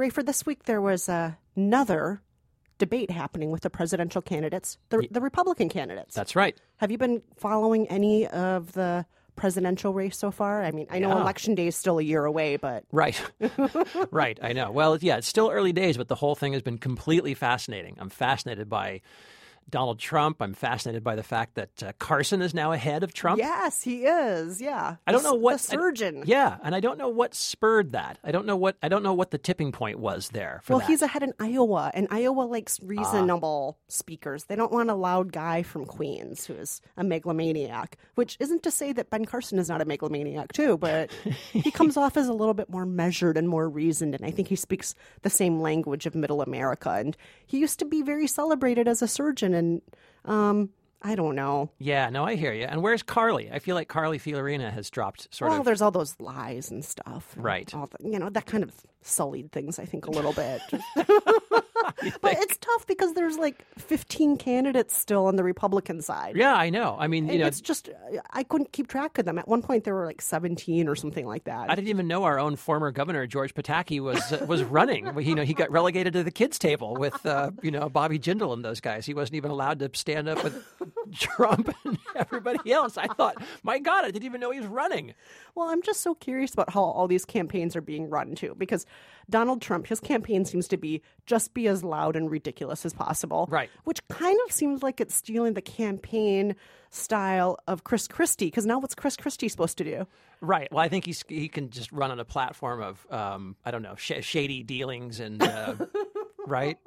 Rafer, this week there was uh, another debate happening with the presidential candidates, the, the Republican candidates. That's right. Have you been following any of the presidential race so far? I mean, I know Yeah. election day is still a year away, but Right. right. I know. Well, yeah, it's still early days, but the whole thing has been completely fascinating. I'm fascinated by Donald Trump. I'm fascinated by the fact that uh, Carson is now ahead of Trump. yes, he is. Yeah, I don't know what the surgeon. yeah, and I don't know what spurred that. I don't know what I don't know what the tipping point was there. For Well, that. he's ahead in Iowa, and Iowa likes reasonable speakers. They don't want a loud guy from Queens who is a megalomaniac, which isn't to say that Ben Carson is not a megalomaniac, too, but he comes off as a little bit more measured and more reasoned, and I think he speaks the same language of middle America. And he used to be very celebrated as a surgeon, and um, I don't know. Yeah, no, I hear you. And where's Carly? I feel like Carly Fiorina has dropped sort Well, of. there's all those lies and stuff. and Right. all the- you know, that kind of sullied things, I think, a little bit. but it's tough because there's like 15 candidates still on the Republican side. Yeah, I know. I mean, you know, it's just, I couldn't keep track of them. At one point, there were like 17 or something like that. I didn't even know our own former governor George Pataki was uh, was running. you know, he got relegated to the kids' table with uh, you know Bobby Jindal and those guys. He wasn't even allowed to stand up with Trump and everybody else. I thought, my God, I didn't even know he was running. Well, I'm just so curious about how all these campaigns are being run too, because Donald Trump, his campaign seems to be just be as loud and ridiculous as possible. Right. Which kind of seems like it's stealing the campaign style of Chris Christie, because now what's Chris Christie supposed to do? Right. Well, I think he's he can just run on a platform of um, I don't know sh- shady dealings and uh, right.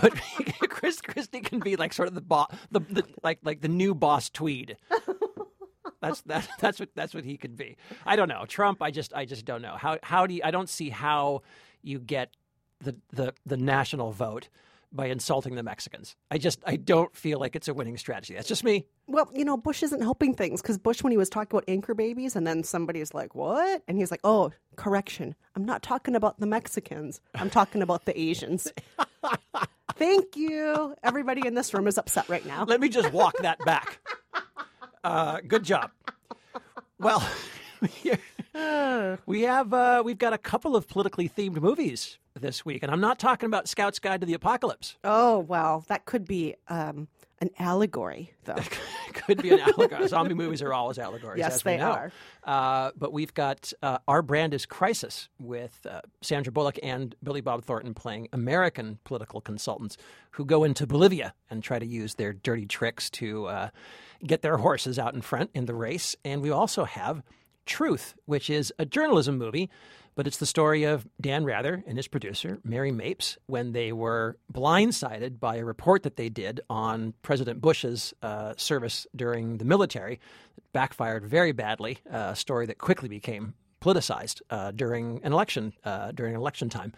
But Chris Christie can be like sort of the boss, the, the like like the new boss Tweed. That's that, that's what that's what he could be. I don't know Trump. I just I just don't know how how do you, I don't see how you get the the the national vote by insulting the Mexicans. I just I don't feel like it's a winning strategy. That's just me. Well, you know, Bush isn't helping things because Bush, when he was talking about anchor babies, and then somebody's like, "What?" and he's like, "Oh, correction, I'm not talking about the Mexicans. I'm talking about the Asians." Thank you. Everybody in this room is upset right now. Let me just walk that back. Uh, good job. Well, we have uh, we've got a couple of politically themed movies this week, and I'm not talking about Scout's Guide to the Apocalypse. Oh well, that could be um, an allegory, though. Could be an allegory. Zombie movies are always allegories. Yes, as we they know. are. Uh, but we've got uh, Our Brand is Crisis with uh, Sandra Bullock and Billy Bob Thornton playing American political consultants who go into Bolivia and try to use their dirty tricks to uh, get their horses out in front in the race. And we also have Truth, which is a journalism movie, but it's the story of Dan Rather and his producer, Mary Mapes, when they were blindsided by a report that they did on President Bush's uh, service during the military. It backfired very badly, a story that quickly became politicized uh, during an election, uh, during election time.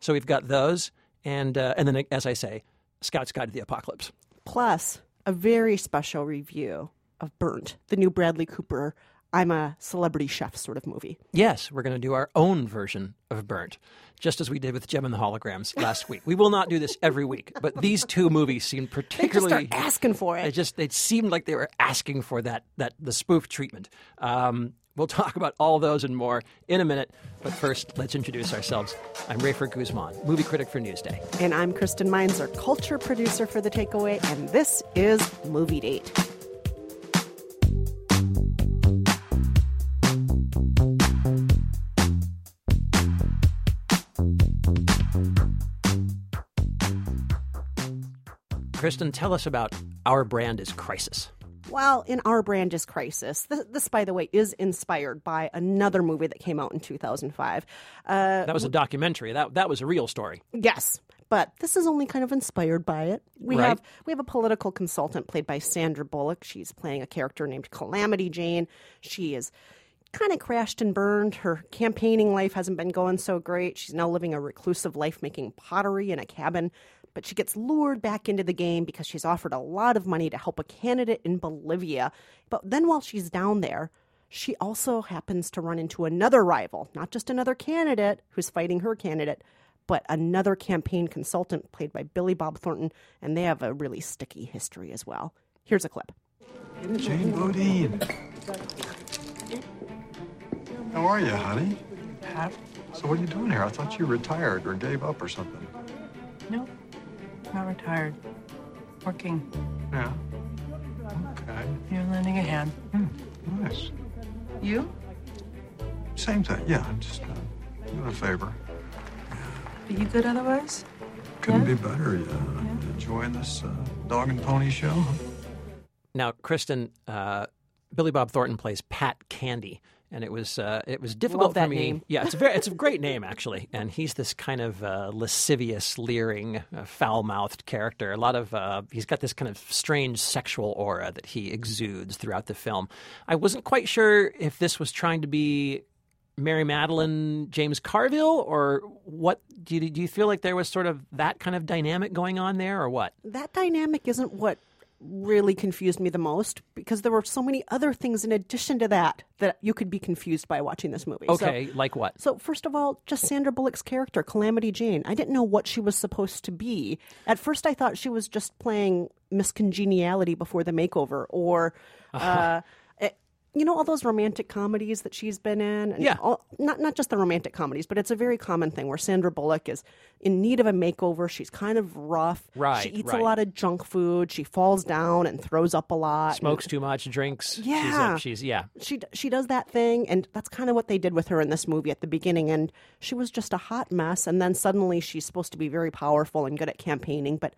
So we've got those, and, uh, and then, as I say, Scout's Guide to the Apocalypse. Plus, a very special review of Burnt, the new Bradley Cooper I'm a celebrity chef sort of movie. Yes, we're going to do our own version of Burnt, just as we did with Jem and the Holograms last week. We will not do this every week, but these two movies seemed They just particularly. start asking for It it. just it seemed like they were asking for that that the spoof treatment. Um, we'll talk about all those and more in a minute, but first let's introduce ourselves. I'm Rafer Guzman, movie critic for Newsday. And I'm Kristen Meinzer, culture producer for The Takeaway, and this is Movie Date. Kristen, tell us about Our Brand is Crisis. Well, in Our Brand is Crisis, this, this, by the way, is inspired by another movie that came out in 2005. Uh, That was a documentary. That that was a real story. yes, but this is only kind of inspired by it. We Right. have we have a political consultant played by Sandra Bullock. She's playing a character named Calamity Jane. She is kind of crashed and burned. Her campaigning life hasn't been going so great. She's now living a reclusive life making pottery in a cabin. But she gets lured back into the game because she's offered a lot of money to help a candidate in Bolivia. But then while she's down there, she also happens to run into another rival, not just another candidate who's fighting her candidate, but another campaign consultant played by Billy Bob Thornton, and they have a really sticky history as well. Here's a clip. Jane Bodine. How are you, honey? Pat, So what are you doing here? I thought you retired or gave up or something. No, not retired. Working. Yeah. Okay. You're lending a hand. Nice. You? Same thing. Yeah, I'm just uh, doing a favor. Are you good otherwise? Couldn't Yeah? be better. Yeah. Enjoying this uh, dog and pony show? Now, Kristen, uh, Billy Bob Thornton plays Pat Candy, and it was uh, it was difficult for that me. name. Yeah, it's a very it's a great name actually, and he's this kind of uh, lascivious, leering, uh, foul-mouthed character. A lot of uh, he's got this kind of strange sexual aura that he exudes throughout the film. I wasn't quite sure if this was trying to be Mary Matalin, James Carville, or what? Do you, do you feel like there was sort of that kind of dynamic going on there, or what? that dynamic isn't what really confused me the most because there were so many other things in addition to that that you could be confused by watching this movie. So- Okay, like what? So, first of all, just Sandra Bullock's character, Calamity Jane. I didn't know what she was supposed to be. At first, I thought she was just playing Miss Congeniality before the makeover, or, uh, you know, all those romantic comedies that she's been in. And Yeah. all, not not just the romantic comedies, but it's a very common thing where Sandra Bullock is in need of a makeover. She's kind of rough. Right, She eats right. a lot of junk food. She falls down and throws up a lot. and- Smokes too much, drinks. she's, Yeah. a, she's yeah. she she does that thing and that's kind of what they did with her in this movie at the beginning and she was just a hot mess and then suddenly she's supposed to be very powerful and good at campaigning but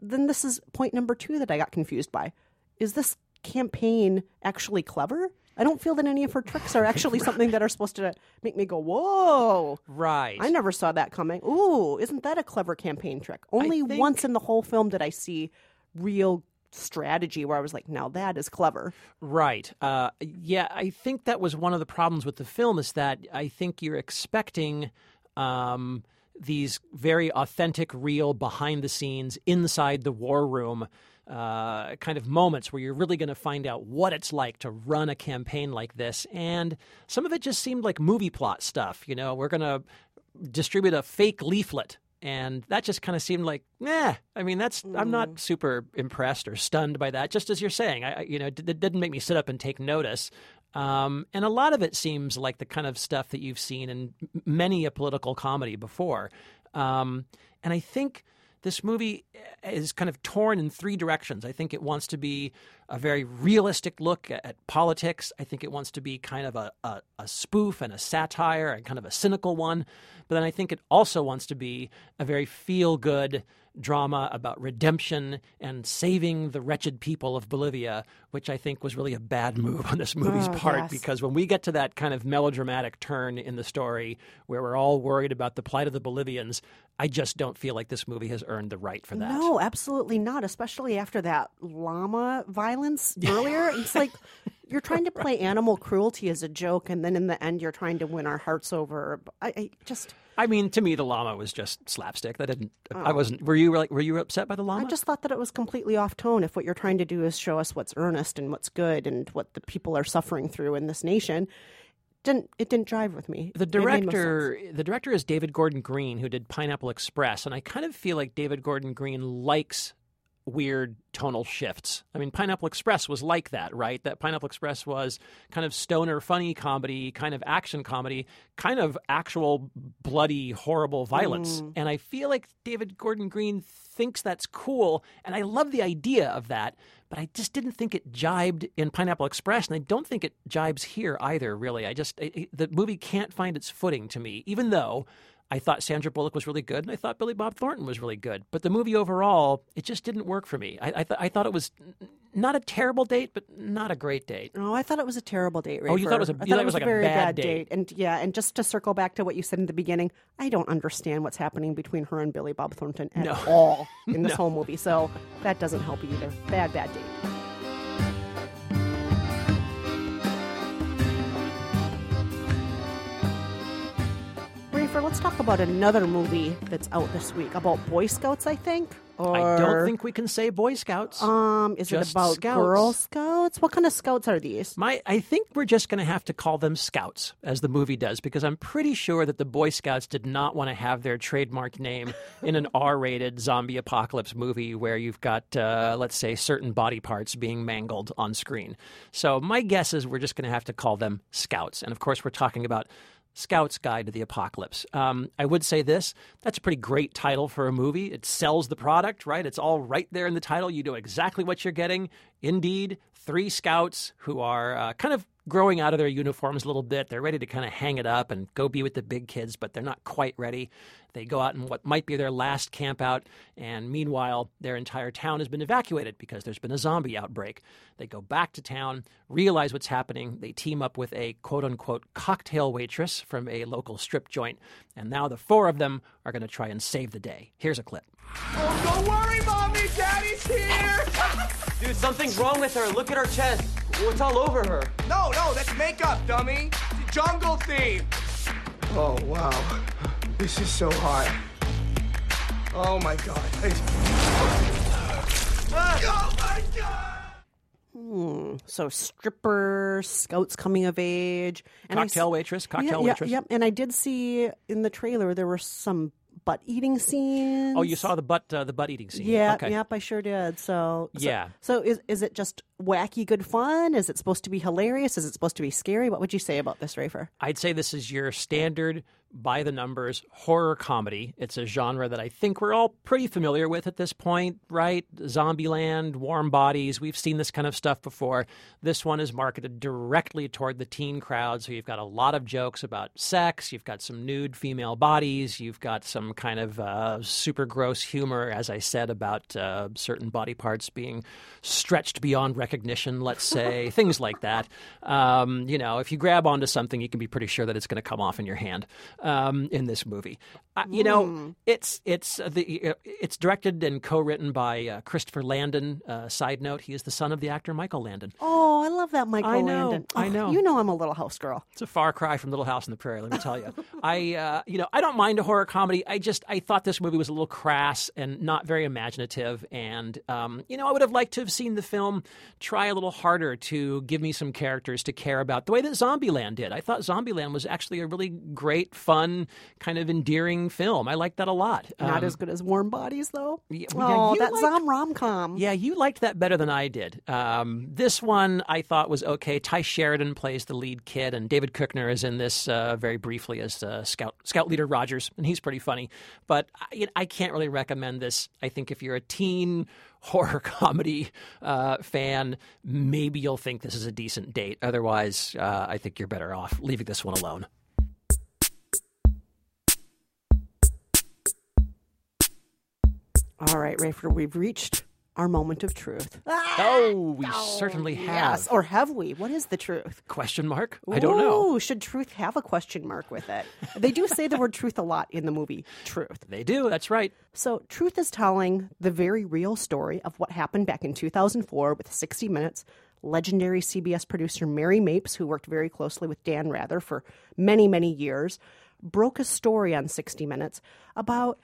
then this is point number 2 that I got confused by is this campaign actually clever? I don't feel that any of her tricks are actually something that are supposed to make me go whoa. Right. I never saw that coming. Ooh isn't that a clever campaign trick? Only think- once in the whole film did I see real strategy where I was like now that is clever. Right. Uh, yeah, I think that was one of the problems with the film is that I think you're expecting um, these very authentic, real, behind the scenes, inside the war room. Uh, kind of moments where you're really going to find out what it's like to run a campaign like this. And some of it just seemed like movie plot stuff. You know, we're going to distribute a fake leaflet. And that just kind of seemed like, nah. I mean, that's I'm not super impressed or stunned by that. Just as you're saying, I, you know, it didn't make me sit up and take notice. Um, and a lot of it seems like the kind of stuff that you've seen in many a political comedy before. Um, and I think this movie is kind of torn in three directions. I think it wants to be a very realistic look at, at politics. I think it wants to be kind of a, a, a spoof and a satire and kind of a cynical one. But then I think it also wants to be a very feel good drama about redemption and saving the wretched people of Bolivia, which I think was really a bad move on this movie's Oh, part yes. because when we get to that kind of melodramatic turn in the story where we're all worried about the plight of the Bolivians, I just don't feel like this movie has earned the right for that. No, absolutely not. Especially after that llama violence earlier. It's like you're trying to play animal cruelty as a joke, and then in the end, you're trying to win our hearts over. I, I just, I mean, to me, the llama was just slapstick. That didn't. I oh. wasn't. Were you like? Were you upset by the llama? Oh. I just thought that it was completely off tone. If what you're trying to do is show us what's earnest and what's good and what the people are suffering through in this nation, didn't it didn't drive with me. The It no director, the director is David Gordon Green, who did Pineapple Express, and I kind of feel like David Gordon Green likes weird tonal shifts. I mean, Pineapple Express was like that, right? That Pineapple Express was kind of stoner, funny comedy, kind of action comedy, kind of actual bloody, horrible violence. Mm. And I feel like David Gordon Green thinks that's cool, and I love the idea of that. But I just didn't think it jibed in Pineapple Express, and I don't think it jibes here either. Really, I just it, it- the movie can't find its footing to me, even though. I thought Sandra Bullock was really good, and I thought Billy Bob Thornton was really good. But the movie overall, it just didn't work for me. I, I, th- I thought it was n- not a terrible date, but not a great date. Oh, I thought it was a terrible date. Oh, you thought it was a- Rafer. I you thought it was like a very bad date. date. And yeah, and just to circle back to what you said in the beginning, I don't understand what's happening between her and Billy Bob Thornton at No. all in this No. whole movie. So that doesn't help either. Bad, bad date. Rafer, let's talk about another movie that's out this week about Boy Scouts, I think. Or, I don't think we can say Boy Scouts. Um, is it about Scouts. Girl Scouts? What kind of scouts are these? My, I think we're just going to have to call them Scouts, as the movie does, because I'm pretty sure that the Boy Scouts did not want to have their trademark name in an R-rated zombie apocalypse movie where you've got, uh, let's say, certain body parts being mangled on screen. So my guess is we're just going to have to call them Scouts, and of course we're talking about Scout's Guide to the Apocalypse. Um, I would say this that's a pretty great title for a movie. It sells the product, right? It's all right there in the title. You know exactly what you're getting. Indeed, three scouts who are uh, kind of growing out of their uniforms a little bit. They're ready to kind of hang it up and go be with the big kids, but they're not quite ready. They go out in what might be their last camp out, and meanwhile, their entire town has been evacuated because there's been a zombie outbreak. They go back to town, realize what's happening. They team up with a quote unquote cocktail waitress from a local strip joint, and now the four of them are going to try and save the day. Here's a clip. Oh, don't worry, Mommy. Daddy's here. Dude, something's wrong with her. Look at her chest. What's all over her? No, no, that's makeup, dummy. It's jungle theme. Oh, wow. This is so hot. Oh, my God. Oh, my God. Hmm. So stripper, scouts coming of age, and I s- Cocktail waitress, cocktail yeah, yeah, waitress. Yep, and I did see in the trailer there were some butt eating scenes. Oh, you saw the butt uh, the butt eating scene. Yeah, okay. yep, I sure did. So, so Yeah. So is is it just wacky good fun? Is it supposed to be hilarious? Is it supposed to be scary? What would you say about this, Rafer? I'd say this is your standard by the numbers horror comedy. It's a genre that I think we're all pretty familiar with at this point, right? Zombieland, Warm Bodies, we've seen this kind of stuff before. This one is marketed directly toward the teen crowd, so you've got a lot of jokes about sex, you've got some nude female bodies, you've got some kind of uh, super gross humor, as I said, about uh, certain body parts being stretched beyond recognition, let's say, things like that. Um, you know, if you grab onto something, you can be pretty sure that it's going to come off in your hand um, in this movie. Uh, you know, it's it's uh, the uh, it's directed and co-written by uh, Christopher Landon. Uh, side note: he is the son of the actor Michael Landon. Oh, I love that Michael I know, Landon. I know. You know I'm a little house girl. It's a far cry from Little House on the Prairie, let me tell you. I, uh, you know, I don't mind a horror comedy. I just I thought this movie was a little crass and not very imaginative, and um, you know, I would have liked to have seen the film try a little harder to give me some characters to care about, the way that Zombieland did. I thought Zombieland was actually a really great, fun, kind of endearing film. I liked that a lot. Not Um, as good as Warm Bodies, though. yeah, oh, you that liked- Zom rom com. yeah, you liked that better than I did. Um, this one I thought was okay. Tye Sheridan plays the lead kid, and David Koechner is in this uh, very briefly as uh, Scout Scout Leader Rogers, and he's pretty funny. But I, I can't really recommend this. I think if you're a teen horror comedy uh, fan, maybe you'll think this is a decent date. Otherwise, uh, I think you're better off leaving this one alone. All right, Rafer, we've reached our moment of truth. Ah, oh, we oh, certainly have. Yes, or have we? What is the truth? Question mark? I don't know. Ooh, Should truth have a question mark with it? They do say the word truth a lot in the movie Truth. They do. That's right. So, Truth is telling the very real story of what happened back in 2004 with 60 Minutes. Legendary CBS producer Mary Mapes, who worked very closely with Dan Rather for many, many years, broke a story on 60 Minutes about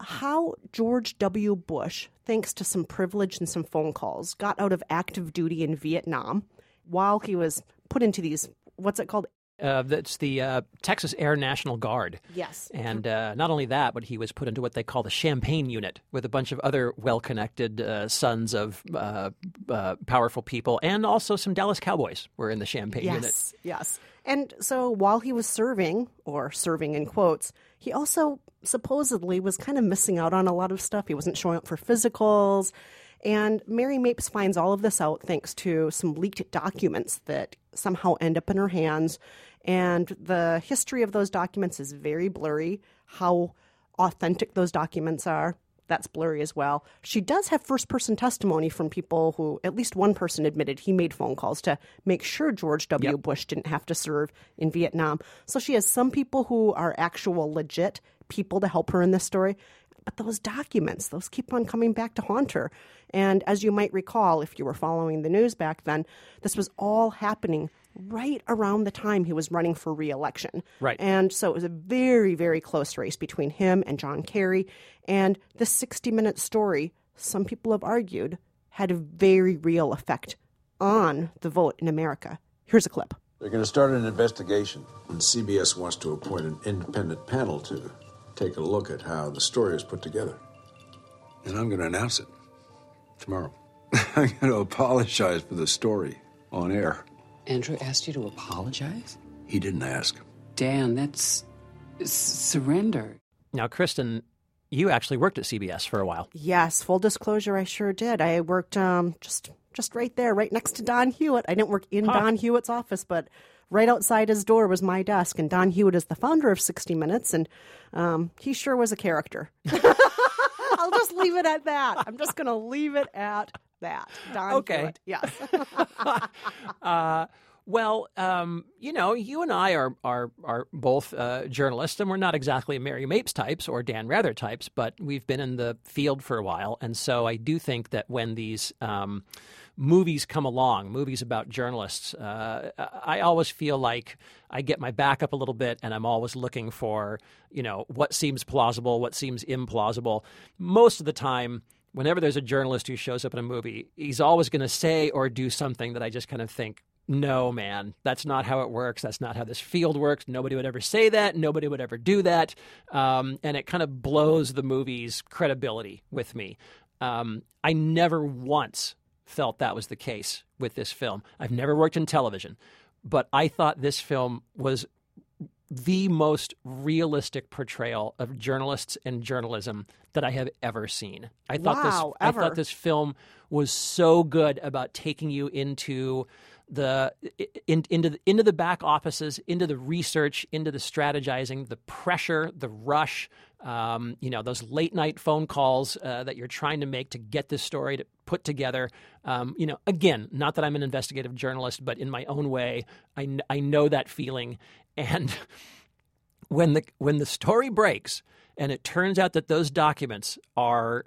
how George W. Bush, thanks to some privilege and some phone calls, got out of active duty in Vietnam while he was put into these, what's it called? Uh, that's the uh, Texas Air National Guard. Yes. And uh, not only that, but he was put into what they call the Champagne Unit with a bunch of other well connected uh, sons of uh, uh, powerful people. And also some Dallas Cowboys were in the Champagne Unit. Yes, yes. And so while he was serving, or serving in quotes, he also supposedly was kind of missing out on a lot of stuff. He wasn't showing up for physicals. And Mary Mapes finds all of this out thanks to some leaked documents that somehow end up in her hands. And the history of those documents is very blurry. How authentic those documents are, that's blurry as well. She does have first person testimony from people who, at least one person admitted he made phone calls to make sure George W. Bush didn't have to serve in Vietnam. So she has some people who are actual legit people to help her in this story. But those documents, those keep on coming back to haunt her. And as you might recall, if you were following the news back then, this was all happening right around the time he was running for reelection. Right. And so it was a very, very close race between him and John Kerry. And the 60 minute story, some people have argued, had a very real effect on the vote in America. Here's a clip. They're going to start an investigation, and CBS wants to appoint an independent panel to take a look at how the story is put together. And I'm going to announce it tomorrow. I'm going to apologize for the story on air. Andrew asked you to apologize? He didn't ask. Dan, that's s- surrender. Now, Kristen, you actually worked at CBS for a while. Yes, full disclosure, I sure did. I worked um, just just right there, right next to Don Hewitt. I didn't work in Don Hewitt's office, but right outside his door was my desk. And Don Hewitt is the founder of 60 Minutes, and um, he sure was a character. I'll just leave it at that. I'm just going to leave it at that. Don Okay. Hewitt. Yes. Uh, well, um, you know, you and I are are are both uh, journalists, and we're not exactly Mary Mapes types or Dan Rather types, but we've been in the field for a while, and so I do think that when these um, movies come along, movies about journalists, uh, I always feel like I get my back up a little bit, and I'm always looking for, you know, what seems plausible, what seems implausible. Most of the time. Whenever there's a journalist who shows up in a movie, he's always going to say or do something that I just kind of think, no, man, that's not how it works. That's not how this field works. Nobody would ever say that. Nobody would ever do that. Um, and it kind of blows the movie's credibility with me. Um, I never once felt that was the case with this film. I've never worked in television, but I thought this film was the most realistic portrayal of journalists and journalism that I have ever seen. I thought Wow, this I thought this film was so good about taking you into the in, into the, into the back offices, into the research, into the strategizing, the pressure, the rush. Um, you know those late night phone calls uh, that you're trying to make to get this story to put together. Um, you know, again, not that I'm an investigative journalist, but in my own way, I, I know that feeling. And when the when the story breaks, and it turns out that those documents are,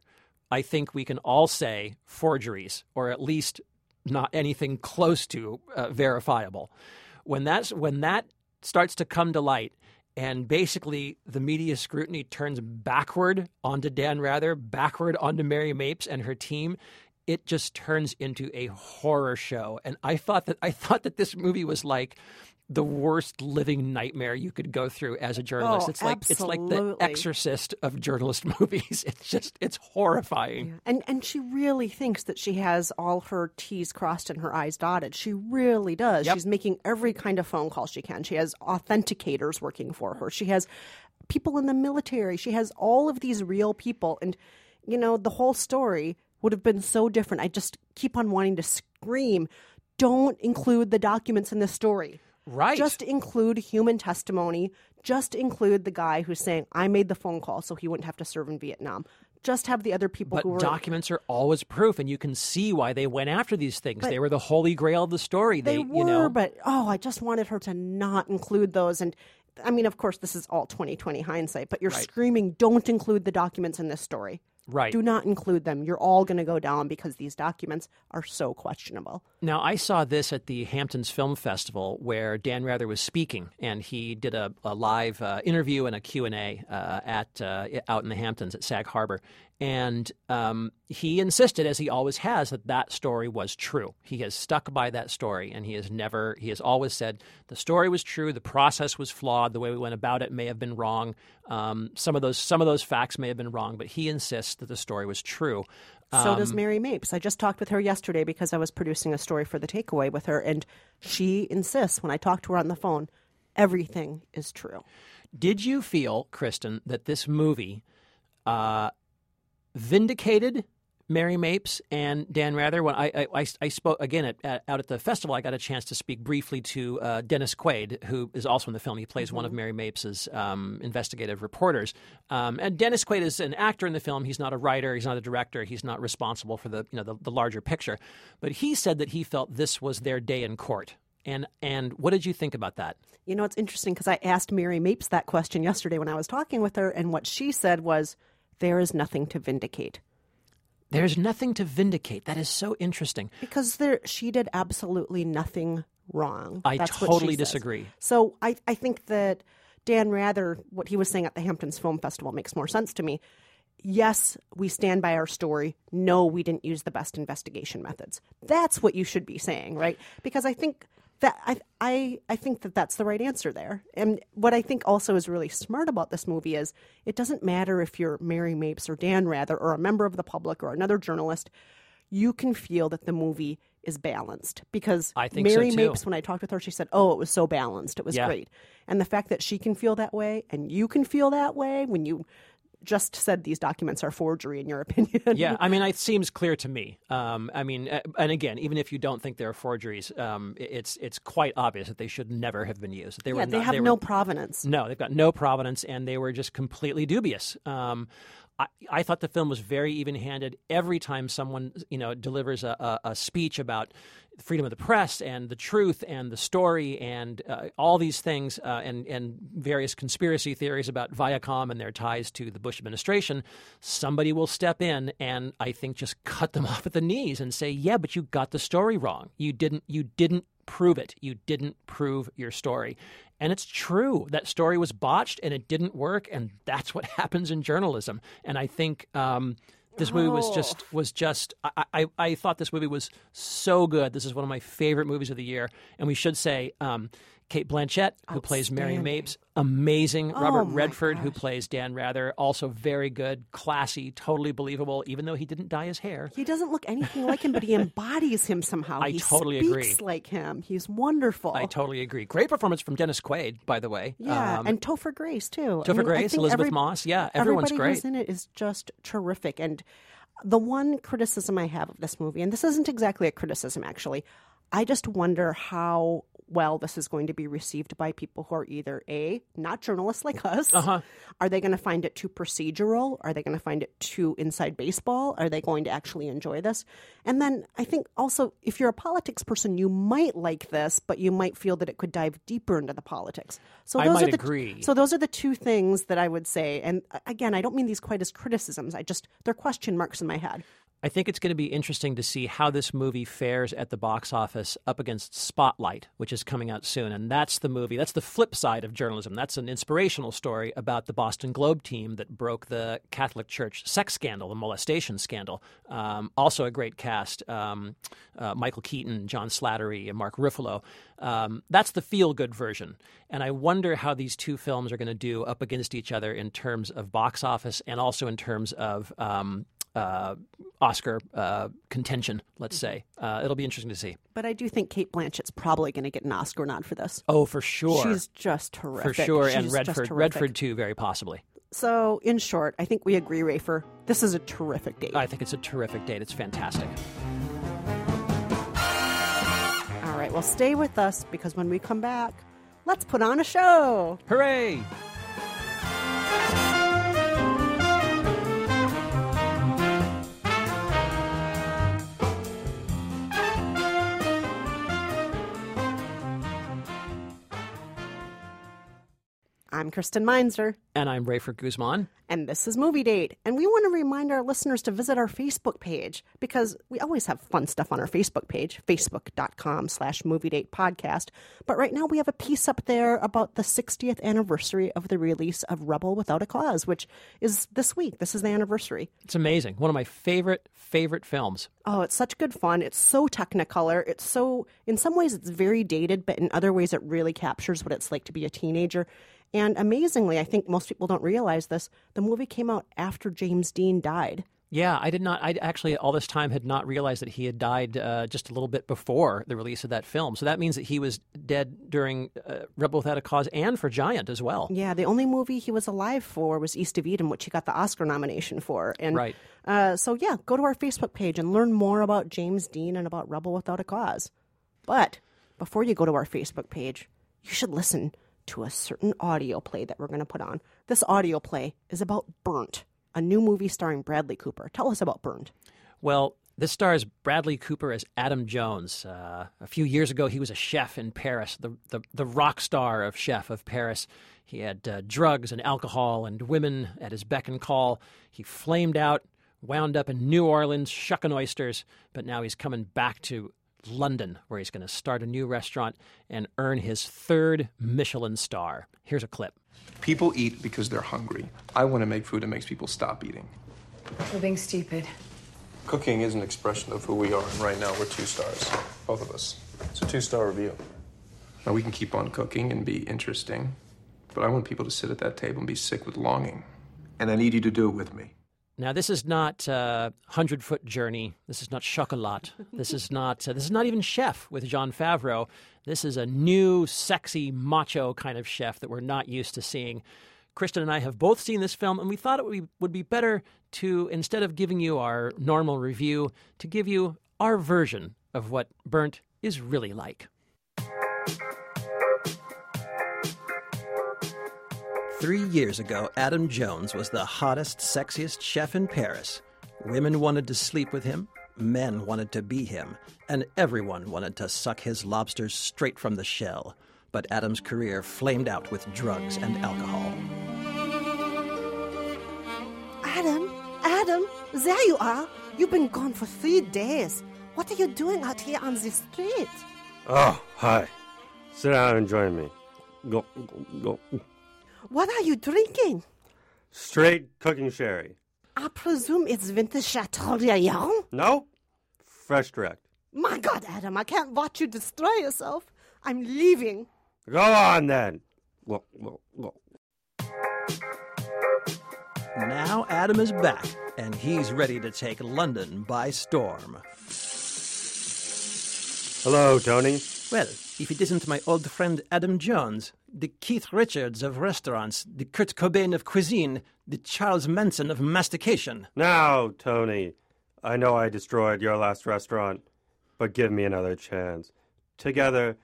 I think we can all say forgeries, or at least not anything close to uh, verifiable. When that's when that starts to come to light, and basically the media scrutiny turns backward onto Dan Rather, backward onto Mary Mapes and her team. It just turns into a horror show, and I thought that I thought that this movie was like the worst living nightmare you could go through as a journalist. Oh, it's like it's like the. Exorcist of journalist movies. It's just it's horrifying. And and she really thinks that she has all her T's crossed and her I's dotted. She really does. Yep. She's making every kind of phone call she can. She has authenticators working for her. She has people in the military. She has all of these real people. And you know, the whole story would have been so different. I just keep on wanting to scream, don't include the documents in this story. Right. Just include human testimony. Just include the guy who's saying, I made the phone call so he wouldn't have to serve in Vietnam. Just have the other people But who were documents are always proof, and you can see why they went after these things. they were the holy grail of the story. They, They, were, you know, but oh, I just wanted her to not include those. And I mean, of course, this is all 2020 hindsight, but you're Right. screaming, don't include the documents in this story. Right. Do not include them. You're all going to go down because these documents are so questionable. Now, I saw this at the Hamptons Film Festival where Dan Rather was speaking, and he did a, a live uh, interview and a Q&A uh, at, uh, out in the Hamptons at Sag Harbor. And um, he insisted, as he always has, that that story was true. He has stuck by that story, and he has never, he has always said the story was true, the process was flawed, the way we went about it may have been wrong. Um, some of those, some of those facts may have been wrong, but he insists that the story was true. So does Um, Mary Mapes. I just talked with her yesterday because I was producing a story for the takeaway with her, and she insists when I talk to her on the phone, everything is true. Did you feel, Kristen, that this movie uh, vindicated Mary Mapes and Dan Rather? When I, I, I, I spoke again at, at, out at the festival, I got a chance to speak briefly to uh, Dennis Quaid, who is also in the film. He plays one of Mary Mapes' um, investigative reporters. Um, and Dennis Quaid is an actor in the film. He's not a writer. He's not a director. He's not responsible for the you know the, the larger picture. But he said that he felt this was their day in court. And and what did you think about that? You know, it's interesting because I asked Mary Mapes that question yesterday when I was talking with her, and what she said was, There is nothing to vindicate. There's nothing to vindicate. That is so interesting. Because there, she did absolutely nothing wrong. I That's totally says. disagree. So I, I think that Dan Rather, what he was saying at the Hamptons Film Festival makes more sense to me. Yes, we stand by our story. No, we didn't use the best investigation methods. That's what you should be saying, right? Because I think that I, I I think that that's the right answer there. And what I think also is really smart about this movie is it doesn't matter if you're Mary Mapes or Dan Rather or a member of the public or another journalist. You can feel that the movie is balanced because I think Mary too. Mapes, when I talked with her, she said, "Oh, it was so balanced. It was Yeah. great." And the fact that she can feel that way and you can feel that way when you just said these documents are forgery, in your opinion. Yeah, I mean, it seems clear to me. Um, I mean, uh, and again, even if you don't think they're forgeries, um, it's it's quite obvious that they should never have been used. They yeah, were they not, have they no provenance. No, they've got no provenance, and they were just completely dubious. Um, I, thought the film was very even-handed. Every time someone, you know, delivers a, a, a speech about freedom of the press and the truth and the story and uh, all these things uh, and and various conspiracy theories about Viacom and their ties to the Bush administration, somebody will step in and I think just cut them off at the knees and say, "Yeah, but you got the story wrong. You didn't. You didn't." Prove it. You didn't prove your story. And it's true. That story was botched and it didn't work. And that's what happens in journalism. And I think um, this movie was just was just I, I, I thought this movie was so good. This is one of my favorite movies of the year. And we should say um, Cate Blanchett, who plays Mary. Mapes, amazing. Robert Oh, my Redford, who plays Dan Rather, also very good, classy, totally believable, even though he didn't dye his hair. He doesn't look anything like him, but he embodies him somehow. I he totally speaks agree. like him. He's wonderful. I totally agree. Great performance from Dennis Quaid, by the way. Yeah, Um, and Topher Grace too. Topher I Grace, think Elisabeth Moss. Yeah, everyone's everybody who's great. in it is just terrific. And the one criticism I have of this movie, and this isn't exactly a criticism actually, I just wonder how well this is going to be received by people who are either a not journalists like us. Uh-huh. Are they going to find it too procedural? Are they going to find it too inside baseball? Are they going to actually enjoy this? And then I think also if you're a politics person, you might like this, but you might feel that it could dive deeper into the politics. So those are the agree. so those are the two things that I would say. And uh, again, I don't mean these quite as criticisms. I just they're question marks in my head. I think it's going to be interesting to see how this movie fares at the box office up against Spotlight, which is coming out soon. And that's the movie, that's the flip side of journalism. That's an inspirational story about the Boston Globe team that broke the Catholic Church sex scandal, the molestation scandal. Um, also a great cast um, uh, Michael Keaton, John Slattery, and Mark Ruffalo. Um, that's the feel good version. And I wonder how these two films are going to do up against each other in terms of box office and also in terms of. Uh, Oscar uh, contention, let's say. Uh, it'll be interesting to see. But I do think Cate Blanchett's probably going to get an Oscar nod for this. Oh, for sure. She's just terrific. for sure. and She's just Redford. Redford too, very possibly. So, in short, I think we agree, Rafer. This is a terrific date. I think it's a terrific date. It's fantastic. All right, well, stay with us because when we come back, let's put on a show. Hooray! I'm Kristen Meinzer. And I'm Rafer Guzman. And this is Movie Date. And we want to remind our listeners to visit our Facebook page because we always have fun stuff on our Facebook page, facebook.com slash movie date podcast. But right now we have a piece up there about the 60th anniversary of the release of Rebel Without a Cause, which is this week. This is the anniversary. It's amazing. One of my favorite, favorite films. Oh, it's such good fun. It's so technicolor. It's so, in some ways, it's very dated, but in other ways, it really captures what it's like to be a teenager. And amazingly, I think most people don't realize this, the movie came out after James Dean died. Yeah, I did not. I actually all this time had not realized that he had died uh, just a little bit before the release of that film. So that means that he was dead during uh, Rebel Without a Cause and for Giant as well. Yeah, the only movie he was alive for was East of Eden, which he got the Oscar nomination for. And Right. uh, so, yeah, go to our Facebook page and learn more about James Dean and about Rebel Without a Cause. But before you go to our Facebook page, you should listen to a certain audio play that we're going to put on. This audio play is about Burnt, a new movie starring Bradley Cooper. Tell us about Burnt. Well, this stars Bradley Cooper as Adam Jones. Uh, a few years ago, he was a chef in Paris, the, the, the rock star of chef of Paris. He had uh, drugs and alcohol and women at his beck and call. He flamed out, wound up in New Orleans, shucking oysters, but now he's coming back to London, where he's going to start a new restaurant and earn his third Michelin star. Here's a clip. People eat because they're hungry. I want to make food that makes people stop eating. We're being stupid. Cooking is an expression of who we are, and right now we're two stars, both of us. It's a two star review. Now we can keep on cooking and be interesting, but I want people to sit at that table and be sick with longing. And I need you to do it with me. Now, this is not uh, Hundred Foot Journey. This is not Chocolat. This is not. Uh, this is not even Chef with Jon Favreau. This is a new, sexy, macho kind of chef that we're not used to seeing. Kristen and I have both seen this film, and we thought it would be, would be better to, instead of giving you our normal review, to give you our version of what Burnt is really like. Three years ago, Adam Jones was the hottest, sexiest chef in Paris. Women wanted to sleep with him, men wanted to be him, and everyone wanted to suck his lobsters straight from the shell. But Adam's career flamed out with drugs and alcohol. Adam, Adam, there you are. You've been gone for three days. What are you doing out here on the street? Oh, hi. Sit down and join me. Go, go, go. What are you drinking? Straight cooking sherry. I presume it's vintage Chateaubriand? No? Fresh direct. My God, Adam, I can't watch you destroy yourself. I'm leaving. Go on then. Go, go, go. Now Adam is back, and he's ready to take London by storm. Hello, Tony. Well, if it isn't my old friend Adam Jones, the Keith Richards of restaurants, the Kurt Cobain of cuisine, the Charles Manson of mastication. Now, Tony, I know I destroyed your last restaurant, but give me another chance. Together,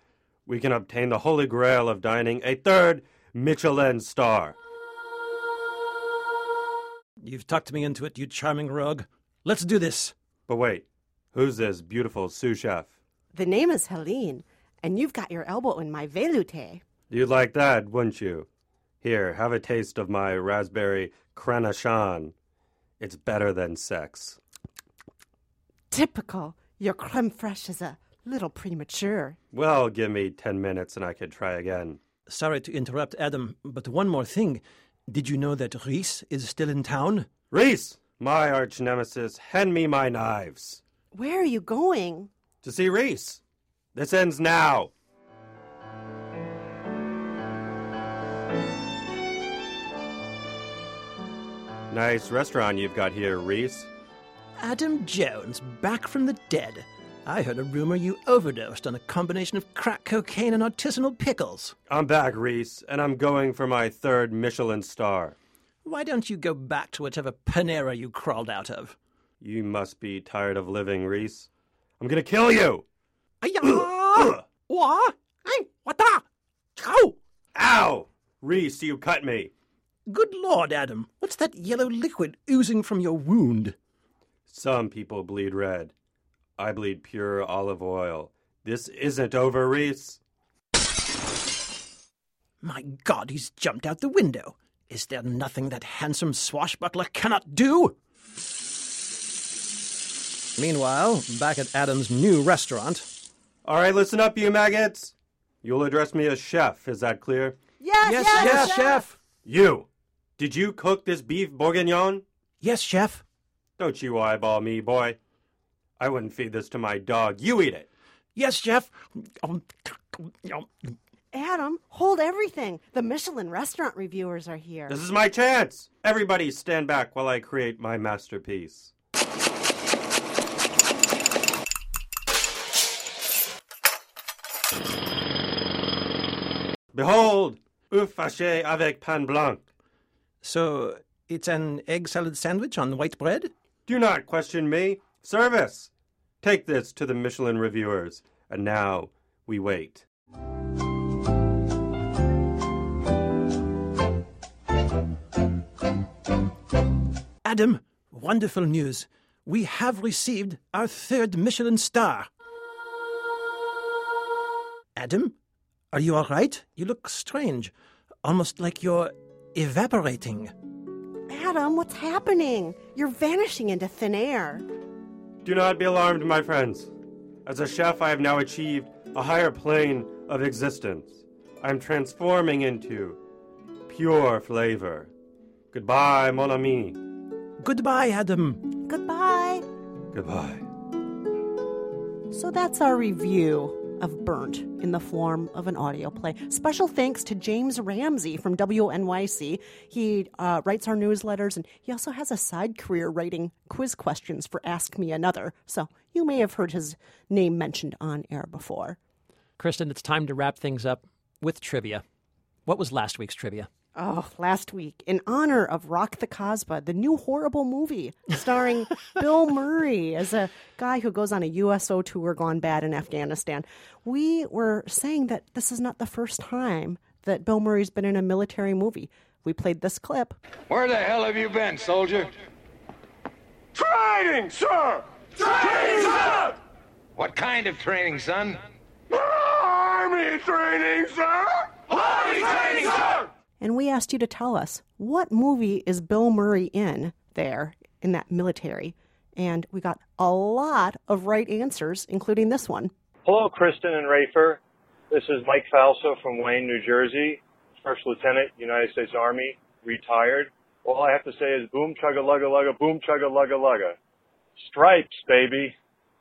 we can obtain the holy grail of dining a third Michelin star. You've tucked me into it, you charming rogue. Let's do this. But wait, who's this beautiful sous chef? The name is Helene, and you've got your elbow in my velouté. You'd like that, wouldn't you? Here, have a taste of my raspberry cranachan. It's better than sex. Typical. Your creme fraiche is a little premature. Well, give me ten minutes and I could try again. Sorry to interrupt, Adam, but one more thing. Did you know that Reese is still in town? Reese, my arch nemesis, hand me my knives. Where are you going? To see Reese. This ends now. Nice restaurant you've got here, Reese. Adam Jones, back from the dead. I heard a rumor you overdosed on a combination of crack cocaine and artisanal pickles. I'm back, Reese, and I'm going for my third Michelin star. Why don't you go back to whatever Panera you crawled out of? You must be tired of living, Reese. I'm gonna kill you! Ayah! what? Hey, what the? Ow! Ow! Reese, you cut me! Good Lord, Adam, what's that yellow liquid oozing from your wound? Some people bleed red. I bleed pure olive oil. This isn't over, Reese. My God, he's jumped out the window. Is there nothing that handsome swashbuckler cannot do? Meanwhile, back at Adam's new restaurant. All right, listen up, you maggots. You'll address me as chef, is that clear? Yes, yes, yes, yes, chef. chef. You! Did you cook this beef bourguignon? Yes, chef. Don't you eyeball me, boy. I wouldn't feed this to my dog. You eat it. Yes, chef. Adam, hold everything. The Michelin restaurant reviewers are here. This is my chance. Everybody stand back while I create my masterpiece. Behold, œuf fâché avec pain blanc. So, it's an egg salad sandwich on white bread? Do not question me. Service. Take this to the Michelin reviewers. And now we wait. Adam, wonderful news. We have received our third Michelin star. Adam, are you all right? You look strange, almost like you're evaporating. Adam, what's happening? You're vanishing into thin air. Do not be alarmed, my friends. As a chef, I have now achieved a higher plane of existence. I am transforming into pure flavor. Goodbye, mon ami. Goodbye, Adam. Goodbye. Goodbye. So that's our review. Of Burnt in the form of an audio play. Special thanks to James Ramsey from WNYC. He uh, writes our newsletters and he also has a side career writing quiz questions for Ask Me Another. So you may have heard his name mentioned on air before. Kristen, it's time to wrap things up with trivia. What was last week's trivia? Oh, last week, in honor of Rock the Casbah, the new horrible movie starring Bill Murray as a guy who goes on a USO tour gone bad in Afghanistan, we were saying that this is not the first time that Bill Murray's been in a military movie. We played this clip. Where the hell have you been, soldier? Training, sir! Training, sir! What kind of training, son? Army training, sir! Army training, sir! And we asked you to tell us what movie is Bill Murray in there in that military? And we got a lot of right answers, including this one. Hello, Kristen and Rafer. This is Mike Falso from Wayne, New Jersey, First Lieutenant, United States Army, retired. All I have to say is boom chugga lugga lugga, boom chugga lugga lugga. Stripes, baby.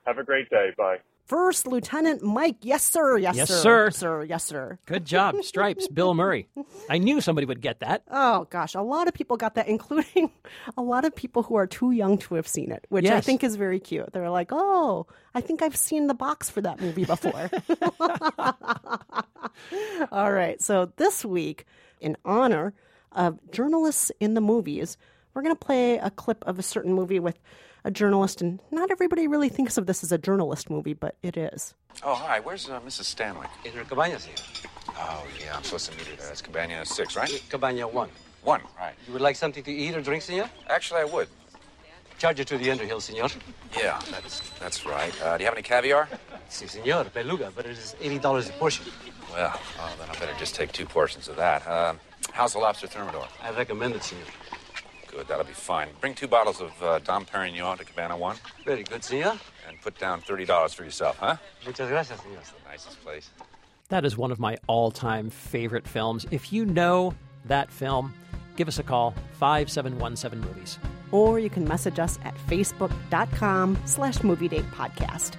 Have a great day. Bye. First Lieutenant Mike, yes, sir, yes, Yes, sir, sir. sir, yes, sir. Good job, Stripes, Bill Murray. I knew somebody would get that. Oh gosh, a lot of people got that, including a lot of people who are too young to have seen it, which I think is very cute. They're like, "Oh, I think I've seen the box for that movie before." All right, so this week, in honor of journalists in the movies, we're going to play a clip of a certain movie with a journalist, and not everybody really thinks of this as a journalist movie, but it is. Oh, hi. Where's uh, Mrs. Stanwyk? In her cabañas here. Oh, yeah. I'm supposed to meet her there. That's Cabana 6, right? Cabaña 1. One, right. You would like something to eat or drink, senor? Actually, I would. Charge it to the Underhill, senor. Yeah, that's that's right. Uh, do you have any caviar? Si, senor. Beluga, but it is $80 a portion. Well, oh, then I better just take two portions of that. Uh, how's the lobster thermidor? I recommend it, senor. Good, that'll be fine. Bring two bottles of uh, Dom Perignon to Cabana 1 Very good, senor. and put down $30 for yourself, huh? Muchas gracias, senor. That's the nicest place. That is one of my all time favorite films. If you know that film, give us a call 5717 Movies. Or you can message us at facebook.com slash movie date podcast.